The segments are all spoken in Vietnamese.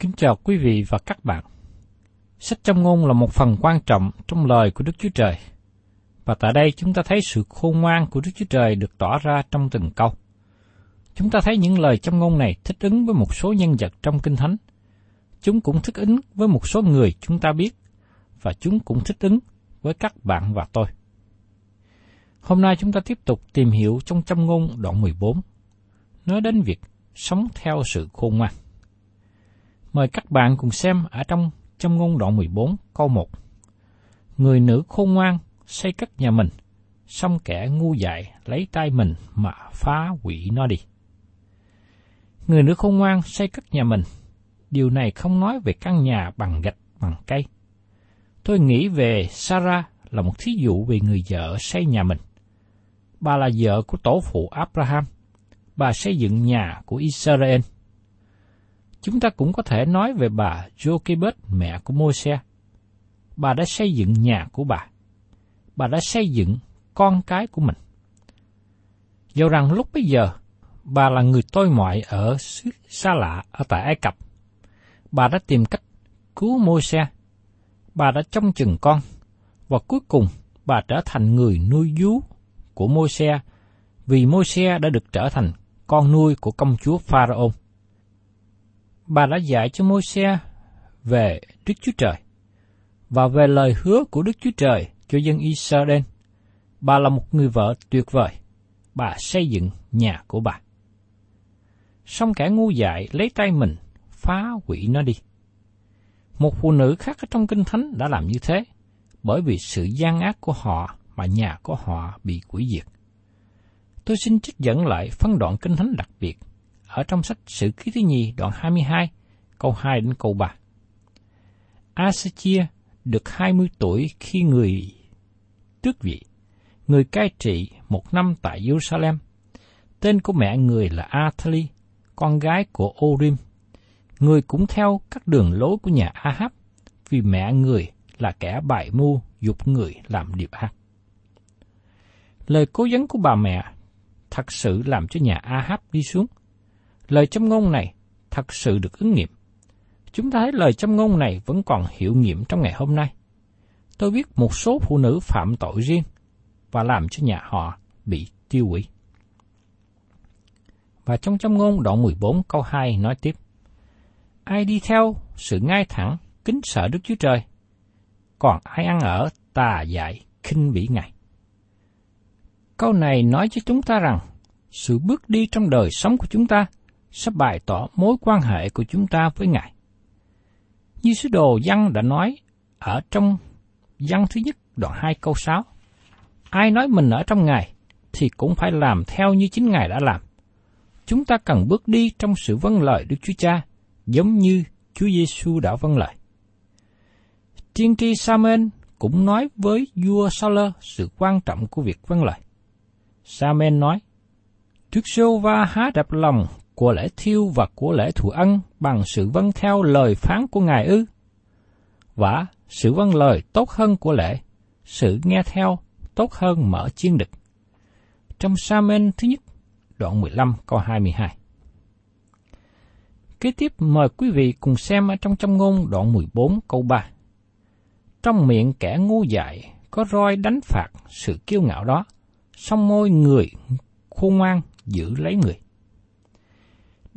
Kính chào quý vị và các bạn. Sách trong ngôn là một phần quan trọng trong lời của Đức Chúa Trời. Và tại đây chúng ta thấy sự khôn ngoan của Đức Chúa Trời được tỏ ra trong từng câu. Chúng ta thấy những lời trong ngôn này thích ứng với một số nhân vật trong Kinh Thánh. Chúng cũng thích ứng với một số người chúng ta biết, và chúng cũng thích ứng với các bạn và tôi. Hôm nay chúng ta tiếp tục tìm hiểu trong trong ngôn đoạn 14, nói đến việc sống theo sự khôn ngoan. Mời các bạn cùng xem ở trong trong ngôn đoạn 14 câu 1. Người nữ khôn ngoan xây cất nhà mình, xong kẻ ngu dại lấy tay mình mà phá hủy nó đi. Người nữ khôn ngoan xây cất nhà mình. Điều này không nói về căn nhà bằng gạch, bằng cây. Tôi nghĩ về Sarah là một thí dụ về người vợ xây nhà mình. Bà là vợ của tổ phụ Abraham. Bà xây dựng nhà của Israel. Chúng ta cũng có thể nói về bà Jochebed, mẹ của Môi-se. Bà đã xây dựng nhà của bà. Bà đã xây dựng con cái của mình. Dẫu rằng lúc bấy giờ, bà là người tôi mọi ở xứ xa lạ ở tại Ai Cập. Bà đã tìm cách cứu Môi-se. Bà đã trông chừng con, và cuối cùng bà trở thành người nuôi vú của Môi-se vì Môi-se đã được trở thành con nuôi của công chúa Pharaoh. Bà đã dạy cho Môi-se về Đức Chúa Trời và về lời hứa của Đức Chúa Trời cho dân Israel. Bà là một người vợ tuyệt vời. Bà xây dựng nhà của bà. Xong kẻ ngu dại lấy tay mình phá hủy nó đi. Một phụ nữ khác ở trong Kinh Thánh đã làm như thế, bởi vì sự gian ác của họ mà nhà của họ bị quỷ diệt. Tôi xin trích dẫn lại phân đoạn Kinh Thánh đặc biệt ở trong sách Sử Ký Thứ nhì đoạn 22, câu 2 đến câu 3. Asachia được 20 tuổi khi người tước vị, người cai trị một năm tại Jerusalem. Tên của mẹ người là Athali, con gái của Orim. Người cũng theo các đường lối của nhà Ahab, vì mẹ người là kẻ bại mưu dục người làm điệp ác. Lời cố vấn của bà mẹ thật sự làm cho nhà Ahab đi xuống. Lời châm ngôn này thật sự được ứng nghiệm. Chúng ta thấy lời châm ngôn này vẫn còn hiệu nghiệm trong ngày hôm nay. Tôi biết một số phụ nữ phạm tội riêng và làm cho nhà họ bị tiêu hủy. Và trong châm ngôn đoạn 14 câu 2 nói tiếp. Ai đi theo sự ngay thẳng, kính sợ Đức Chúa Trời. Còn ai ăn ở tà dại khinh bỉ Ngài. Câu này nói cho chúng ta rằng sự bước đi trong đời sống của chúng ta sẽ bày tỏ mối quan hệ của chúng ta với Ngài. Như sứ đồ văn đã nói ở trong văn thứ nhất đoạn 2 câu 6. Ai nói mình ở trong Ngài thì cũng phải làm theo như chính Ngài đã làm. Chúng ta cần bước đi trong sự vâng lời Đức Chúa Cha, giống như Chúa Giêsu đã vâng lời. Tiên tri Samuel cũng nói với vua Saul sự quan trọng của việc vâng lời. Samuel nói, Đức Sô Va há đập lòng của lễ thiêu và của lễ thù ân bằng sự vâng theo lời phán của Ngài ư? Và sự vâng lời tốt hơn của lễ, sự nghe theo tốt hơn mở chiên đực. Trong Samen thứ nhất, đoạn 15 câu 22. Kế tiếp mời quý vị cùng xem ở trong trong ngôn đoạn 14 câu 3. Trong miệng kẻ ngu dại có roi đánh phạt sự kiêu ngạo đó, song môi người khôn ngoan giữ lấy người.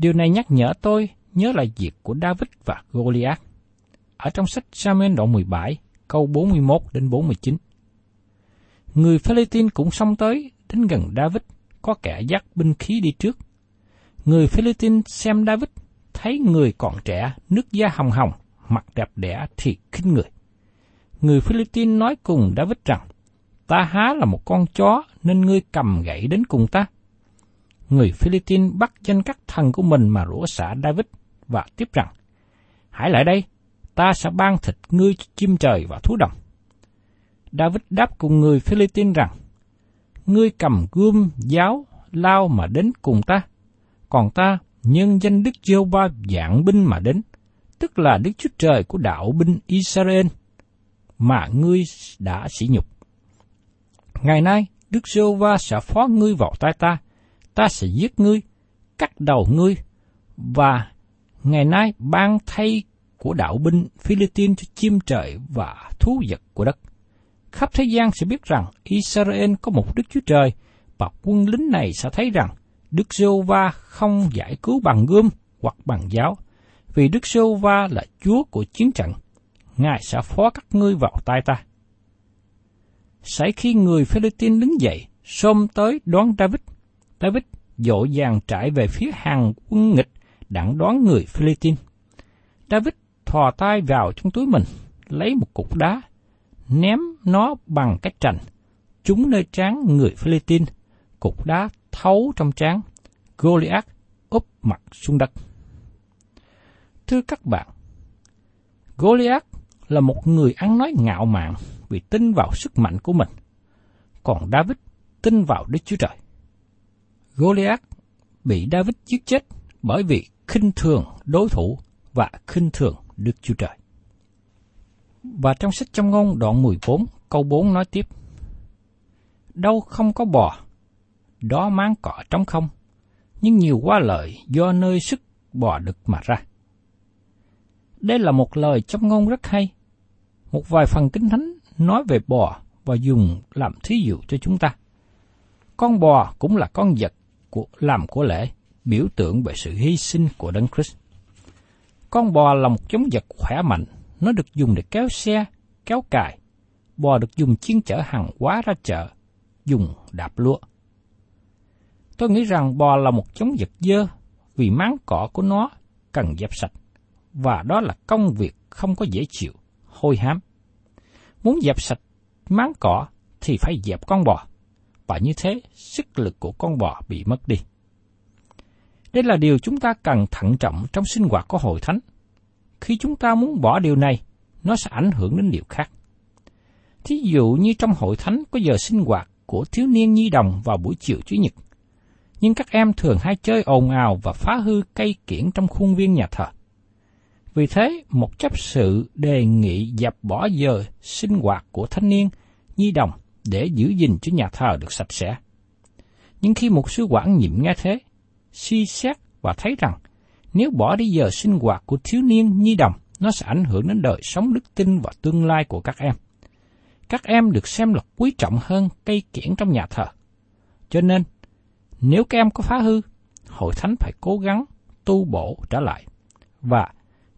Điều này nhắc nhở tôi nhớ lại việc của David và Goliath. Ở trong sách Samuel đoạn 17, câu 41 đến 49. Người Philippines cũng xông tới đến gần David, có kẻ dắt binh khí đi trước. Người Philippines xem David, thấy người còn trẻ, nước da hồng hồng, mặt đẹp đẽ thì khinh người. Người Philippines nói cùng David rằng, ta há là một con chó nên ngươi cầm gậy đến cùng ta người Philippines bắt danh các thần của mình mà rủa xả David và tiếp rằng, Hãy lại đây, ta sẽ ban thịt ngươi chim trời và thú đồng. David đáp cùng người Philippines rằng, Ngươi cầm gươm, giáo, lao mà đến cùng ta, còn ta nhân danh Đức giê ba dạng binh mà đến, tức là Đức Chúa Trời của đạo binh Israel, mà ngươi đã sỉ nhục. Ngày nay, Đức giê va sẽ phó ngươi vào tay ta, ta sẽ giết ngươi, cắt đầu ngươi, và ngày nay ban thay của đạo binh Philippines cho chim trời và thú vật của đất. Khắp thế gian sẽ biết rằng Israel có một Đức Chúa Trời và quân lính này sẽ thấy rằng Đức giê va không giải cứu bằng gươm hoặc bằng giáo, vì Đức giê va là Chúa của chiến trận. Ngài sẽ phó các ngươi vào tay ta. Xảy khi người Philippines đứng dậy, xông tới đón David, David dội vàng trải về phía hàng quân nghịch đặng đón người Philippines. David thò tay vào trong túi mình, lấy một cục đá, ném nó bằng cách trành, trúng nơi trán người Philippines, cục đá thấu trong trán, Goliath úp mặt xuống đất. Thưa các bạn, Goliath là một người ăn nói ngạo mạn vì tin vào sức mạnh của mình, còn David tin vào Đức Chúa Trời. Goliath bị David giết chết bởi vì khinh thường đối thủ và khinh thường Đức Chúa Trời. Và trong sách trong ngôn đoạn 14 câu 4 nói tiếp Đâu không có bò, đó máng cỏ trống không, nhưng nhiều quá lợi do nơi sức bò đực mà ra. Đây là một lời trong ngôn rất hay. Một vài phần kinh thánh nói về bò và dùng làm thí dụ cho chúng ta. Con bò cũng là con vật của, làm của lễ, biểu tượng về sự hy sinh của Đấng Christ. Con bò là một giống vật khỏe mạnh, nó được dùng để kéo xe, kéo cài. Bò được dùng chuyên chở hàng hóa ra chợ, dùng đạp lúa. Tôi nghĩ rằng bò là một giống vật dơ vì máng cỏ của nó cần dẹp sạch, và đó là công việc không có dễ chịu, hôi hám. Muốn dẹp sạch máng cỏ thì phải dẹp con bò và như thế sức lực của con bò bị mất đi. Đây là điều chúng ta cần thận trọng trong sinh hoạt của hội thánh. Khi chúng ta muốn bỏ điều này, nó sẽ ảnh hưởng đến điều khác. Thí dụ như trong hội thánh có giờ sinh hoạt của thiếu niên nhi đồng vào buổi chiều Chủ nhật. Nhưng các em thường hay chơi ồn ào và phá hư cây kiển trong khuôn viên nhà thờ. Vì thế, một chấp sự đề nghị dập bỏ giờ sinh hoạt của thanh niên, nhi đồng để giữ gìn cho nhà thờ được sạch sẽ. Nhưng khi một sứ quản nhiệm nghe thế, suy xét và thấy rằng nếu bỏ đi giờ sinh hoạt của thiếu niên nhi đồng, nó sẽ ảnh hưởng đến đời sống đức tin và tương lai của các em. Các em được xem là quý trọng hơn cây kiển trong nhà thờ. Cho nên, nếu các em có phá hư, hội thánh phải cố gắng tu bổ trở lại và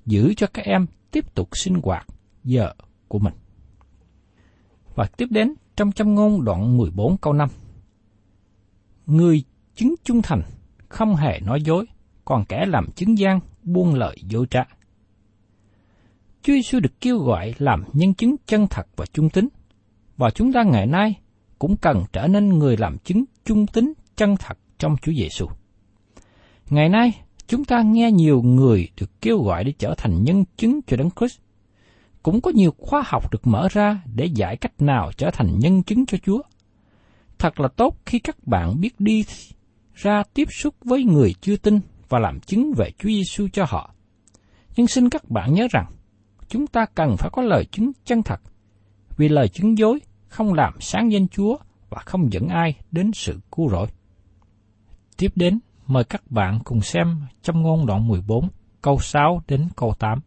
giữ cho các em tiếp tục sinh hoạt giờ của mình. Và tiếp đến trong châm ngôn đoạn 14 câu 5. Người chứng trung thành không hề nói dối, còn kẻ làm chứng gian buông lợi dối trá. Chúa Giêsu được kêu gọi làm nhân chứng chân thật và trung tín, và chúng ta ngày nay cũng cần trở nên người làm chứng trung tín chân thật trong Chúa Giêsu. Ngày nay, chúng ta nghe nhiều người được kêu gọi để trở thành nhân chứng cho Đấng Christ. Cũng có nhiều khoa học được mở ra để giải cách nào trở thành nhân chứng cho Chúa. Thật là tốt khi các bạn biết đi ra tiếp xúc với người chưa tin và làm chứng về Chúa Giêsu cho họ. Nhưng xin các bạn nhớ rằng, chúng ta cần phải có lời chứng chân thật, vì lời chứng dối không làm sáng danh Chúa và không dẫn ai đến sự cứu rỗi. Tiếp đến, mời các bạn cùng xem trong ngôn đoạn 14, câu 6 đến câu 8.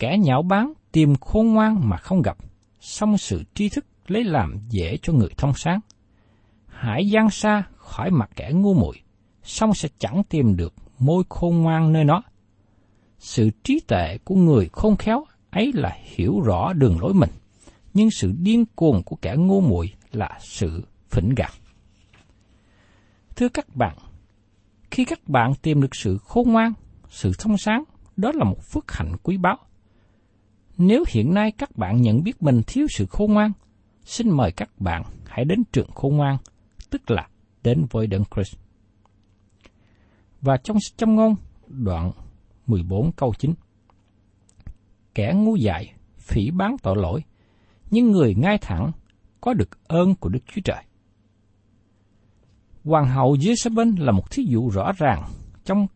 Kẻ nhạo báng tìm khôn ngoan mà không gặp, song sự tri thức lấy làm dễ cho người thông sáng. Hãy gian xa khỏi mặt kẻ ngu muội, song sẽ chẳng tìm được môi khôn ngoan nơi nó. Sự trí tệ của người khôn khéo ấy là hiểu rõ đường lối mình, nhưng sự điên cuồng của kẻ ngu muội là sự phỉnh gạt. Thưa các bạn, khi các bạn tìm được sự khôn ngoan, sự thông sáng, đó là một phước hạnh quý báu. Nếu hiện nay các bạn nhận biết mình thiếu sự khôn ngoan, xin mời các bạn hãy đến trường khôn ngoan, tức là đến với Đấng Christ. Và trong trong ngôn đoạn 14 câu 9 Kẻ ngu dại, phỉ bán tội lỗi, nhưng người ngay thẳng có được ơn của Đức Chúa Trời. Hoàng hậu Jezebel là một thí dụ rõ ràng trong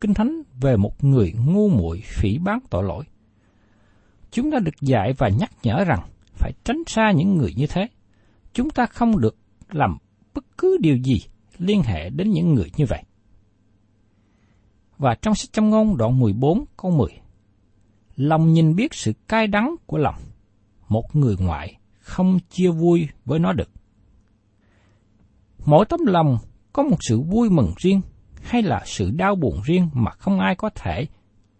Kinh Thánh về một người ngu muội phỉ bán tội lỗi. Chúng ta được dạy và nhắc nhở rằng phải tránh xa những người như thế. Chúng ta không được làm bất cứ điều gì liên hệ đến những người như vậy. Và trong sách châm ngôn đoạn 14 câu 10, lòng nhìn biết sự cay đắng của lòng, một người ngoại không chia vui với nó được. Mỗi tấm lòng có một sự vui mừng riêng hay là sự đau buồn riêng mà không ai có thể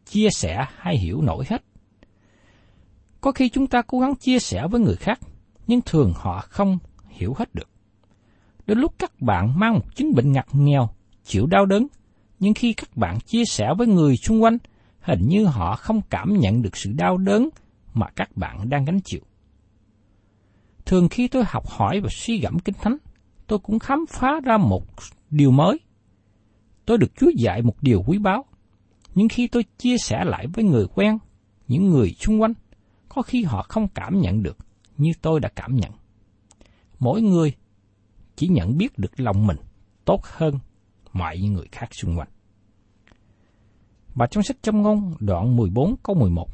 chia sẻ hay hiểu nổi hết. Có khi chúng ta cố gắng chia sẻ với người khác, nhưng thường họ không hiểu hết được. Đến lúc các bạn mang một chứng bệnh ngặt nghèo, chịu đau đớn, nhưng khi các bạn chia sẻ với người xung quanh, hình như họ không cảm nhận được sự đau đớn mà các bạn đang gánh chịu. Thường khi tôi học hỏi và suy gẫm kinh thánh, tôi cũng khám phá ra một điều mới. Tôi được Chúa dạy một điều quý báu. Nhưng khi tôi chia sẻ lại với người quen, những người xung quanh, có khi họ không cảm nhận được như tôi đã cảm nhận. Mỗi người chỉ nhận biết được lòng mình tốt hơn mọi người khác xung quanh. Và trong sách châm ngôn đoạn 14 câu 11,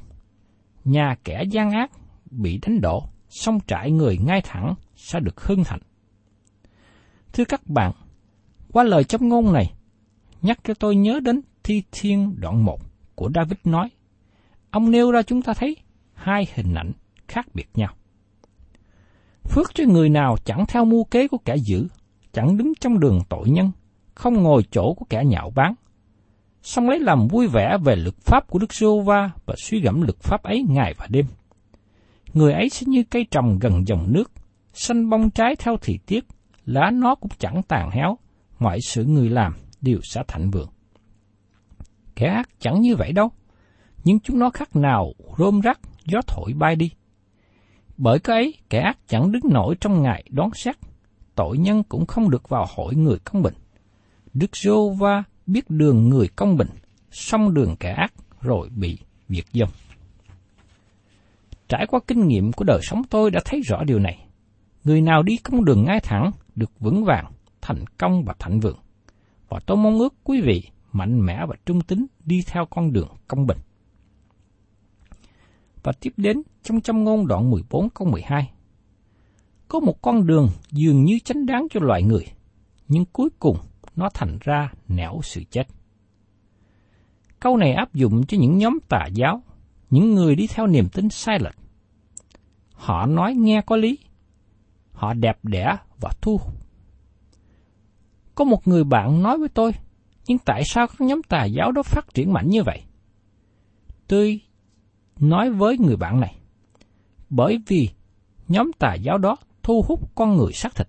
Nhà kẻ gian ác bị đánh đổ, song trại người ngay thẳng sẽ được hưng thành. Thưa các bạn, qua lời châm ngôn này, nhắc cho tôi nhớ đến thi thiên đoạn 1 của David nói. Ông nêu ra chúng ta thấy hai hình ảnh khác biệt nhau. Phước cho người nào chẳng theo mưu kế của kẻ dữ, chẳng đứng trong đường tội nhân, không ngồi chỗ của kẻ nhạo báng. Xong lấy làm vui vẻ về luật pháp của Đức giê va và suy gẫm luật pháp ấy ngày và đêm. Người ấy sẽ như cây trồng gần dòng nước, xanh bông trái theo thời tiết, lá nó cũng chẳng tàn héo, mọi sự người làm đều sẽ thạnh vượng. Kẻ ác chẳng như vậy đâu, nhưng chúng nó khác nào rôm rắc gió thổi bay đi. Bởi cái ấy, kẻ ác chẳng đứng nổi trong ngày đón xét, tội nhân cũng không được vào hội người công bình. Đức giô va biết đường người công bình, xong đường kẻ ác rồi bị diệt dông. Trải qua kinh nghiệm của đời sống tôi đã thấy rõ điều này. Người nào đi con đường ngay thẳng được vững vàng, thành công và thạnh vượng. Và tôi mong ước quý vị mạnh mẽ và trung tín đi theo con đường công bình. Và tiếp đến trong châm ngôn đoạn 14 câu 12. Có một con đường dường như chánh đáng cho loài người, nhưng cuối cùng nó thành ra nẻo sự chết. Câu này áp dụng cho những nhóm tà giáo, những người đi theo niềm tin sai lệch. Họ nói nghe có lý, họ đẹp đẽ và thu Có một người bạn nói với tôi, nhưng tại sao các nhóm tà giáo đó phát triển mạnh như vậy? tôi nói với người bạn này, bởi vì nhóm tà giáo đó thu hút con người xác thịt.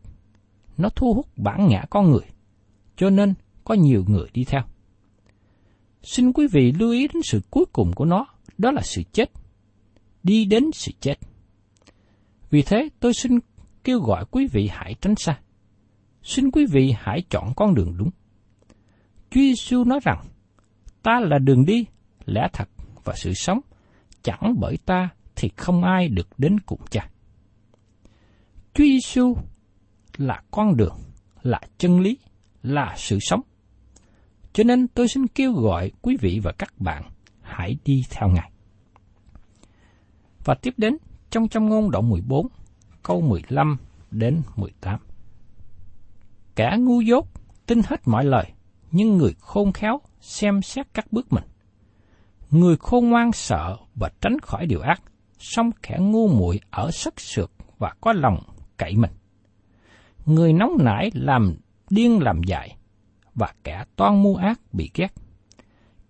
Nó thu hút bản ngã con người, cho nên có nhiều người đi theo. Xin quý vị lưu ý đến sự cuối cùng của nó, đó là sự chết. Đi đến sự chết. Vì thế tôi xin kêu gọi quý vị hãy tránh xa. Xin quý vị hãy chọn con đường đúng. Chúa Giêsu nói rằng, ta là đường đi, lẽ thật và sự sống, chẳng bởi ta thì không ai được đến cùng cha. Chúa Giêsu là con đường, là chân lý, là sự sống. Cho nên tôi xin kêu gọi quý vị và các bạn hãy đi theo Ngài. Và tiếp đến trong trong ngôn đoạn 14, câu 15 đến 18. cả ngu dốt tin hết mọi lời, nhưng người khôn khéo xem xét các bước mình. Người khôn ngoan sợ và tránh khỏi điều ác, song kẻ ngu muội ở sắc sược và có lòng cậy mình. Người nóng nảy làm điên làm dại, và kẻ toan mua ác bị ghét.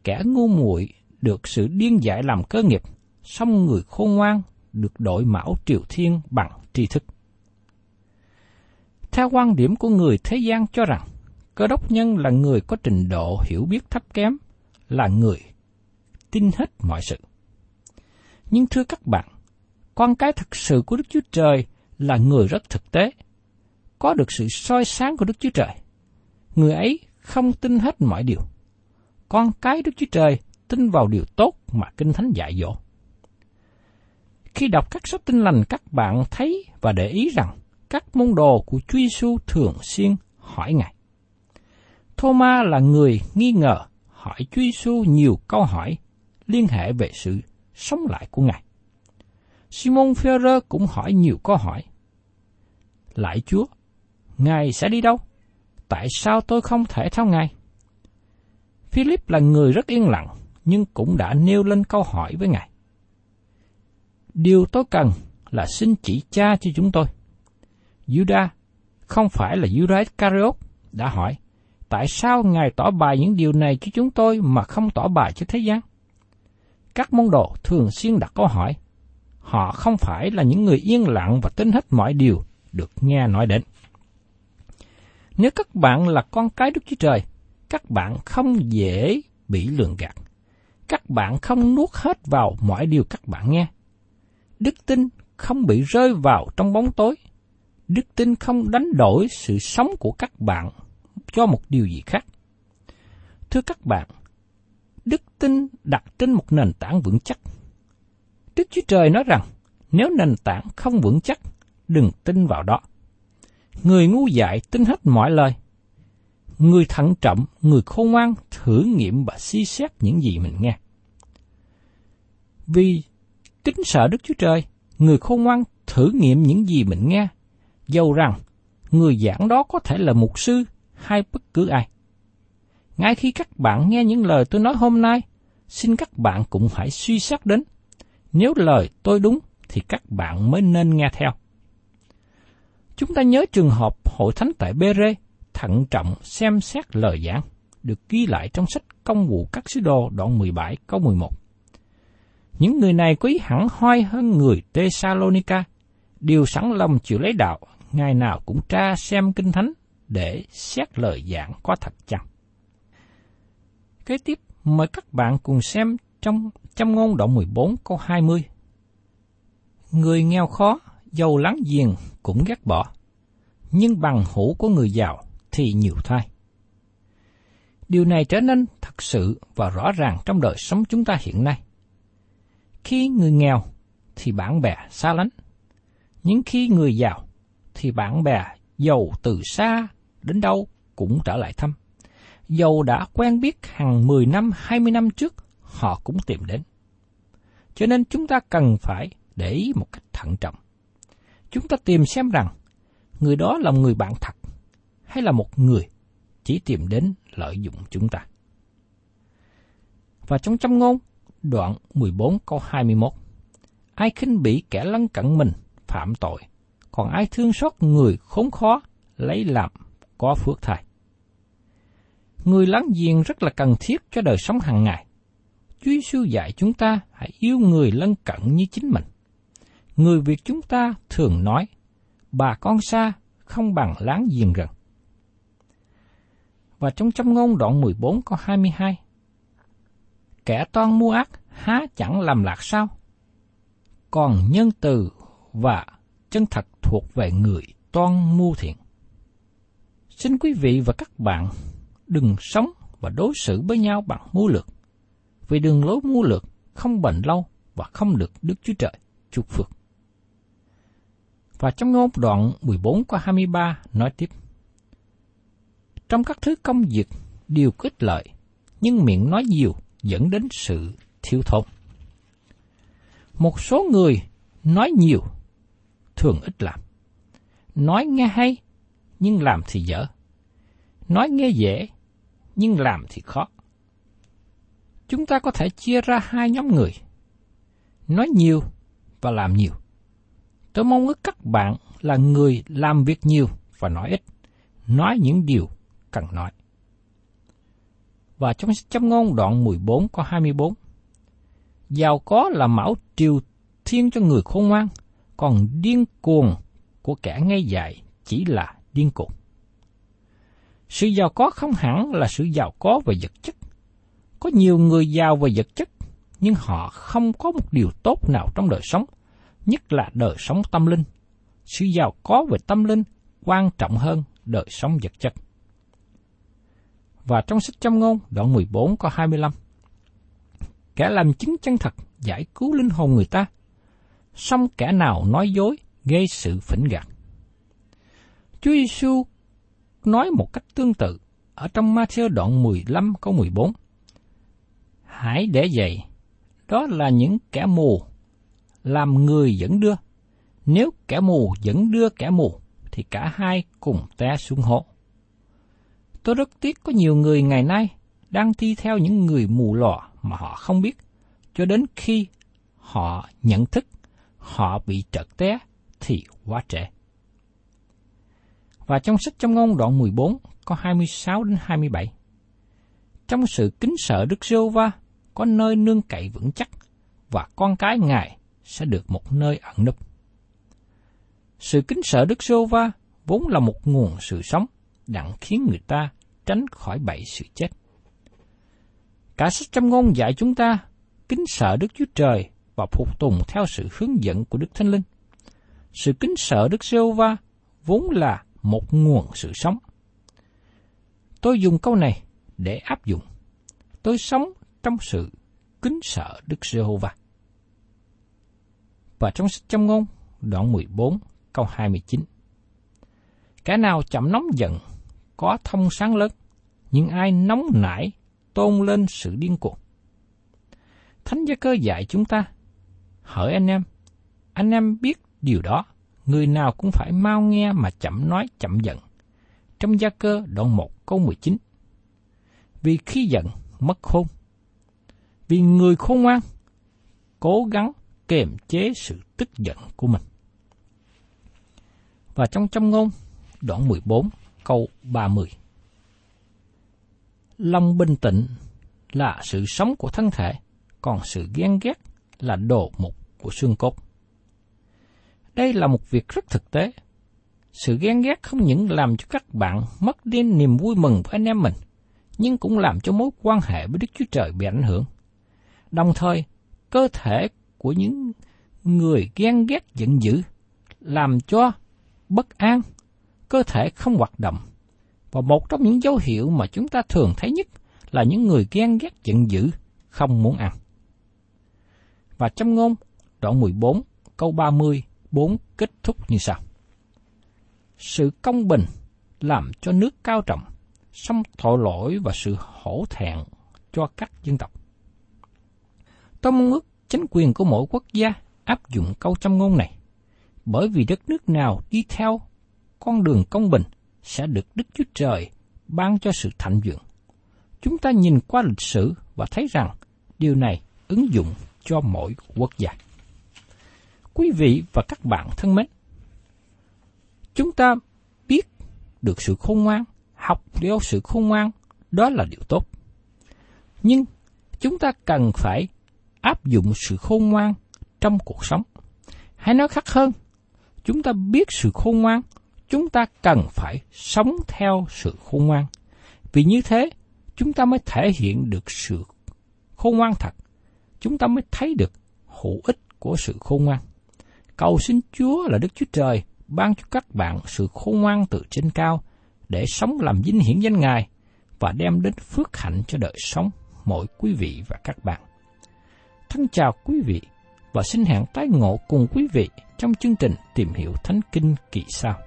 Kẻ ngu muội được sự điên dại làm cơ nghiệp, song người khôn ngoan được đội mão triều thiên bằng tri thức. Theo quan điểm của người thế gian cho rằng, cơ đốc nhân là người có trình độ hiểu biết thấp kém, là người tin hết mọi sự. Nhưng thưa các bạn, con cái thật sự của Đức Chúa Trời là người rất thực tế, có được sự soi sáng của Đức Chúa Trời. Người ấy không tin hết mọi điều. Con cái Đức Chúa Trời tin vào điều tốt mà Kinh Thánh dạy dỗ. Khi đọc các sách tin lành các bạn thấy và để ý rằng các môn đồ của Chúa Giêsu thường xuyên hỏi Ngài. Thomas là người nghi ngờ hỏi Chúa Giêsu nhiều câu hỏi liên hệ về sự sống lại của Ngài. Simon Phêrô cũng hỏi nhiều câu hỏi. Lại Chúa, Ngài sẽ đi đâu? Tại sao tôi không thể theo Ngài? Philip là người rất yên lặng, nhưng cũng đã nêu lên câu hỏi với Ngài. Điều tôi cần là xin chỉ cha cho chúng tôi. Judas, không phải là Judas Iscariot, đã hỏi, tại sao Ngài tỏ bài những điều này cho chúng tôi mà không tỏ bài cho thế gian? Các môn đồ thường xuyên đặt câu hỏi. Họ không phải là những người yên lặng và tin hết mọi điều được nghe nói đến. Nếu các bạn là con cái Đức Chúa Trời, các bạn không dễ bị lường gạt. Các bạn không nuốt hết vào mọi điều các bạn nghe. Đức tin không bị rơi vào trong bóng tối. Đức tin không đánh đổi sự sống của các bạn cho một điều gì khác. Thưa các bạn, tin đặt trên một nền tảng vững chắc. Đức Chúa Trời nói rằng, nếu nền tảng không vững chắc, đừng tin vào đó. Người ngu dại tin hết mọi lời. Người thận trọng, người khôn ngoan thử nghiệm và suy xét những gì mình nghe. Vì kính sợ Đức Chúa Trời, người khôn ngoan thử nghiệm những gì mình nghe, dầu rằng người giảng đó có thể là mục sư hay bất cứ ai. Ngay khi các bạn nghe những lời tôi nói hôm nay, xin các bạn cũng hãy suy xét đến. Nếu lời tôi đúng, thì các bạn mới nên nghe theo. Chúng ta nhớ trường hợp hội thánh tại Bê-rê thận trọng xem xét lời giảng, được ghi lại trong sách Công vụ các sứ đồ đoạn 17 câu 11. Những người này quý hẳn hoi hơn người Thessalonica, đều sẵn lòng chịu lấy đạo, ngày nào cũng tra xem kinh thánh để xét lời giảng có thật chăng. Kế tiếp, mời các bạn cùng xem trong trong ngôn đoạn 14 câu 20. Người nghèo khó, giàu láng giềng cũng ghét bỏ, nhưng bằng hữu của người giàu thì nhiều thai. Điều này trở nên thật sự và rõ ràng trong đời sống chúng ta hiện nay. Khi người nghèo thì bạn bè xa lánh, nhưng khi người giàu thì bạn bè giàu từ xa đến đâu cũng trở lại thăm. Dầu đã quen biết hàng 10 năm, 20 năm trước, họ cũng tìm đến. Cho nên chúng ta cần phải để ý một cách thận trọng. Chúng ta tìm xem rằng người đó là một người bạn thật hay là một người chỉ tìm đến lợi dụng chúng ta. Và trong châm ngôn, đoạn 14 câu 21, ai khinh bỉ kẻ lân cận mình phạm tội, còn ai thương xót người khốn khó lấy làm có phước thay. Người láng giềng rất là cần thiết cho đời sống hàng ngày. Chúa Giêsu dạy chúng ta hãy yêu người lân cận như chính mình. Người Việt chúng ta thường nói, bà con xa không bằng láng giềng gần. Và trong châm ngôn đoạn 14 câu 22, Kẻ toan mua ác há chẳng làm lạc sao? Còn nhân từ và chân thật thuộc về người toan mua thiện. Xin quý vị và các bạn đừng sống và đối xử với nhau bằng mưu lược, vì đường lối mưu lược không bền lâu và không được Đức Chúa Trời chúc phước. Và trong ngôn đoạn 14 qua 23 nói tiếp. Trong các thứ công việc đều có ích lợi, nhưng miệng nói nhiều dẫn đến sự thiếu thốn. Một số người nói nhiều, thường ít làm. Nói nghe hay, nhưng làm thì dở. Nói nghe dễ, nhưng làm thì khó. Chúng ta có thể chia ra hai nhóm người. Nói nhiều và làm nhiều. Tôi mong ước các bạn là người làm việc nhiều và nói ít, nói những điều cần nói. Và trong châm ngôn đoạn 14 có 24, Giàu có là mão triều thiên cho người khôn ngoan, còn điên cuồng của kẻ ngây dại chỉ là điên cuồng. Sự giàu có không hẳn là sự giàu có về vật chất. Có nhiều người giàu về vật chất, nhưng họ không có một điều tốt nào trong đời sống, nhất là đời sống tâm linh. Sự giàu có về tâm linh quan trọng hơn đời sống vật chất. Và trong sách châm ngôn, đoạn 14 có 25. Kẻ làm chứng chân thật giải cứu linh hồn người ta, song kẻ nào nói dối gây sự phỉnh gạt. Chúa Giêsu nói một cách tương tự ở trong Matthew đoạn 15 câu 14. Hãy để vậy đó là những kẻ mù, làm người dẫn đưa. Nếu kẻ mù dẫn đưa kẻ mù, thì cả hai cùng té xuống hố. Tôi rất tiếc có nhiều người ngày nay đang đi theo những người mù lòa mà họ không biết, cho đến khi họ nhận thức họ bị trật té thì quá trễ. Và trong sách trong ngôn đoạn 14 có 26 đến 27. Trong sự kính sợ Đức giê va có nơi nương cậy vững chắc, và con cái Ngài sẽ được một nơi ẩn núp. Sự kính sợ Đức giê va vốn là một nguồn sự sống đặng khiến người ta tránh khỏi bảy sự chết. Cả sách trong ngôn dạy chúng ta kính sợ Đức Chúa Trời và phục tùng theo sự hướng dẫn của Đức Thánh Linh. Sự kính sợ Đức giê va vốn là một nguồn sự sống. Tôi dùng câu này để áp dụng. Tôi sống trong sự kính sợ Đức Giê-hô-va. Và trong sách châm ngôn, đoạn 14, câu 29. Kẻ nào chậm nóng giận, có thông sáng lớn, nhưng ai nóng nảy, tôn lên sự điên cuồng. Thánh gia cơ dạy chúng ta, hỡi anh em, anh em biết điều đó, người nào cũng phải mau nghe mà chậm nói chậm giận. Trong gia cơ đoạn 1 câu 19. Vì khi giận, mất khôn. Vì người khôn ngoan, cố gắng kiềm chế sự tức giận của mình. Và trong trong ngôn, đoạn 14, câu 30. Lòng bình tĩnh là sự sống của thân thể, còn sự ghen ghét là đồ mục của xương cốt. Đây là một việc rất thực tế. Sự ghen ghét không những làm cho các bạn mất đi niềm vui mừng với anh em mình, nhưng cũng làm cho mối quan hệ với Đức Chúa Trời bị ảnh hưởng. Đồng thời, cơ thể của những người ghen ghét giận dữ làm cho bất an, cơ thể không hoạt động. Và một trong những dấu hiệu mà chúng ta thường thấy nhất là những người ghen ghét giận dữ không muốn ăn. Và trong ngôn, đoạn 14, câu 30 4 kết thúc như sau. Sự công bình làm cho nước cao trọng, xong tội lỗi và sự hổ thẹn cho các dân tộc. Tôi mong ước chính quyền của mỗi quốc gia áp dụng câu châm ngôn này, bởi vì đất nước nào đi theo con đường công bình sẽ được Đức Chúa Trời ban cho sự thạnh vượng. Chúng ta nhìn qua lịch sử và thấy rằng điều này ứng dụng cho mỗi quốc gia. Quý vị và các bạn thân mến, chúng ta biết được sự khôn ngoan, học theo sự khôn ngoan, đó là điều tốt. Nhưng chúng ta cần phải áp dụng sự khôn ngoan trong cuộc sống. Hay nói khác hơn, chúng ta biết sự khôn ngoan, chúng ta cần phải sống theo sự khôn ngoan. Vì như thế, chúng ta mới thể hiện được sự khôn ngoan thật. Chúng ta mới thấy được hữu ích của sự khôn ngoan. Cầu xin Chúa là Đức Chúa Trời ban cho các bạn sự khôn ngoan từ trên cao để sống làm vinh hiển danh Ngài và đem đến phước hạnh cho đời sống mỗi quý vị và các bạn. Thân chào quý vị và xin hẹn tái ngộ cùng quý vị trong chương trình tìm hiểu Thánh Kinh kỳ sau.